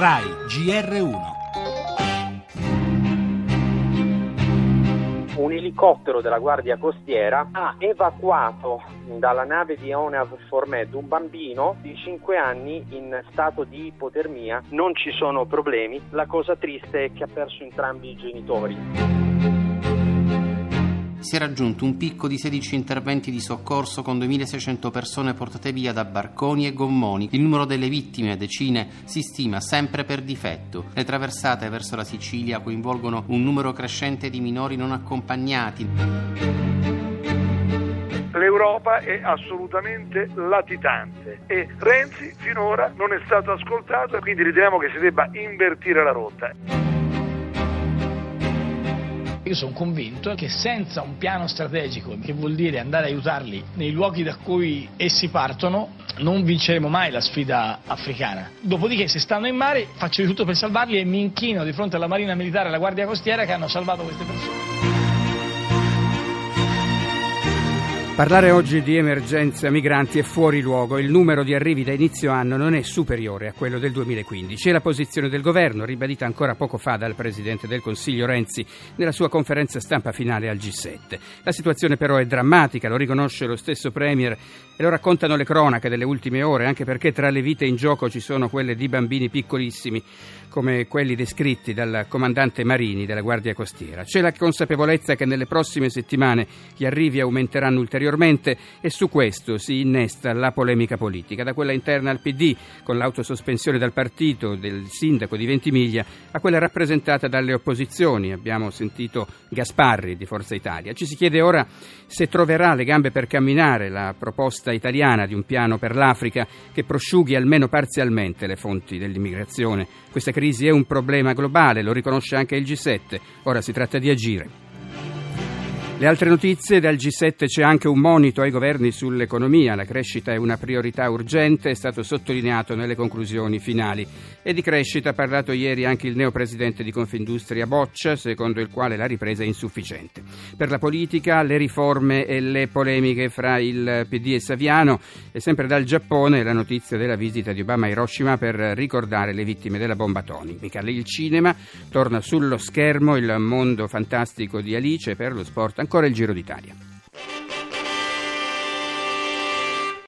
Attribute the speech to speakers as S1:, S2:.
S1: RAI GR1
S2: un elicottero della Guardia Costiera ha evacuato dalla nave di Onav Formed un bambino di 5 anni in stato di ipotermia. Non ci sono problemi, la cosa triste è che ha perso entrambi i genitori
S3: si è raggiunto un picco di 16 interventi di soccorso con 2.600 persone portate via da barconi e gommoni. Il numero delle vittime, decine, si stima sempre per difetto. Le traversate verso la Sicilia coinvolgono un numero crescente di minori non accompagnati.
S4: L'Europa è assolutamente latitante e Renzi finora non è stato ascoltato e quindi riteniamo che si debba invertire la rotta.
S5: Io sono convinto che senza un piano strategico, che vuol dire andare a aiutarli nei luoghi da cui essi partono, non vinceremo mai la sfida africana. Dopodiché, se stanno in mare, faccio di tutto per salvarli e mi inchino di fronte alla Marina Militare e alla Guardia Costiera che hanno salvato queste persone.
S6: Parlare oggi di emergenza migranti è fuori luogo. Il numero di arrivi da inizio anno non è superiore a quello del 2015. È la posizione del governo, ribadita ancora poco fa dal Presidente del Consiglio Renzi nella sua conferenza stampa finale al G7. La situazione però è drammatica, lo riconosce lo stesso Premier e lo raccontano le cronache delle ultime ore, anche perché tra le vite in gioco ci sono quelle di bambini piccolissimi come quelli descritti dal comandante Marini della Guardia Costiera. C'è la consapevolezza che nelle prossime settimane gli arrivi aumenteranno ulteriormente e su questo si innesta la polemica politica, da quella interna al PD con l'autosospensione dal partito del sindaco di Ventimiglia a quella rappresentata dalle opposizioni. Abbiamo sentito Gasparri di Forza Italia. Ci si chiede ora se troverà le gambe per camminare la proposta italiana di un piano per l'Africa che prosciughi almeno parzialmente le fonti dell'immigrazione. Questa crisi è un problema globale, lo riconosce anche il G7. Ora si tratta di agire. Le altre notizie dal G7 c'è anche un monito ai governi sull'economia. La crescita è una priorità urgente, è stato sottolineato nelle conclusioni finali. E di crescita ha parlato ieri anche il neopresidente di Confindustria Boccia, secondo il quale la ripresa è insufficiente. Per la politica, le riforme e le polemiche fra il PD e Saviano e sempre dal Giappone la notizia della visita di Obama a Hiroshima per ricordare le vittime della bomba atomica. Il cinema torna sullo schermo il mondo fantastico di Alice per lo sport ancora il Giro d'Italia.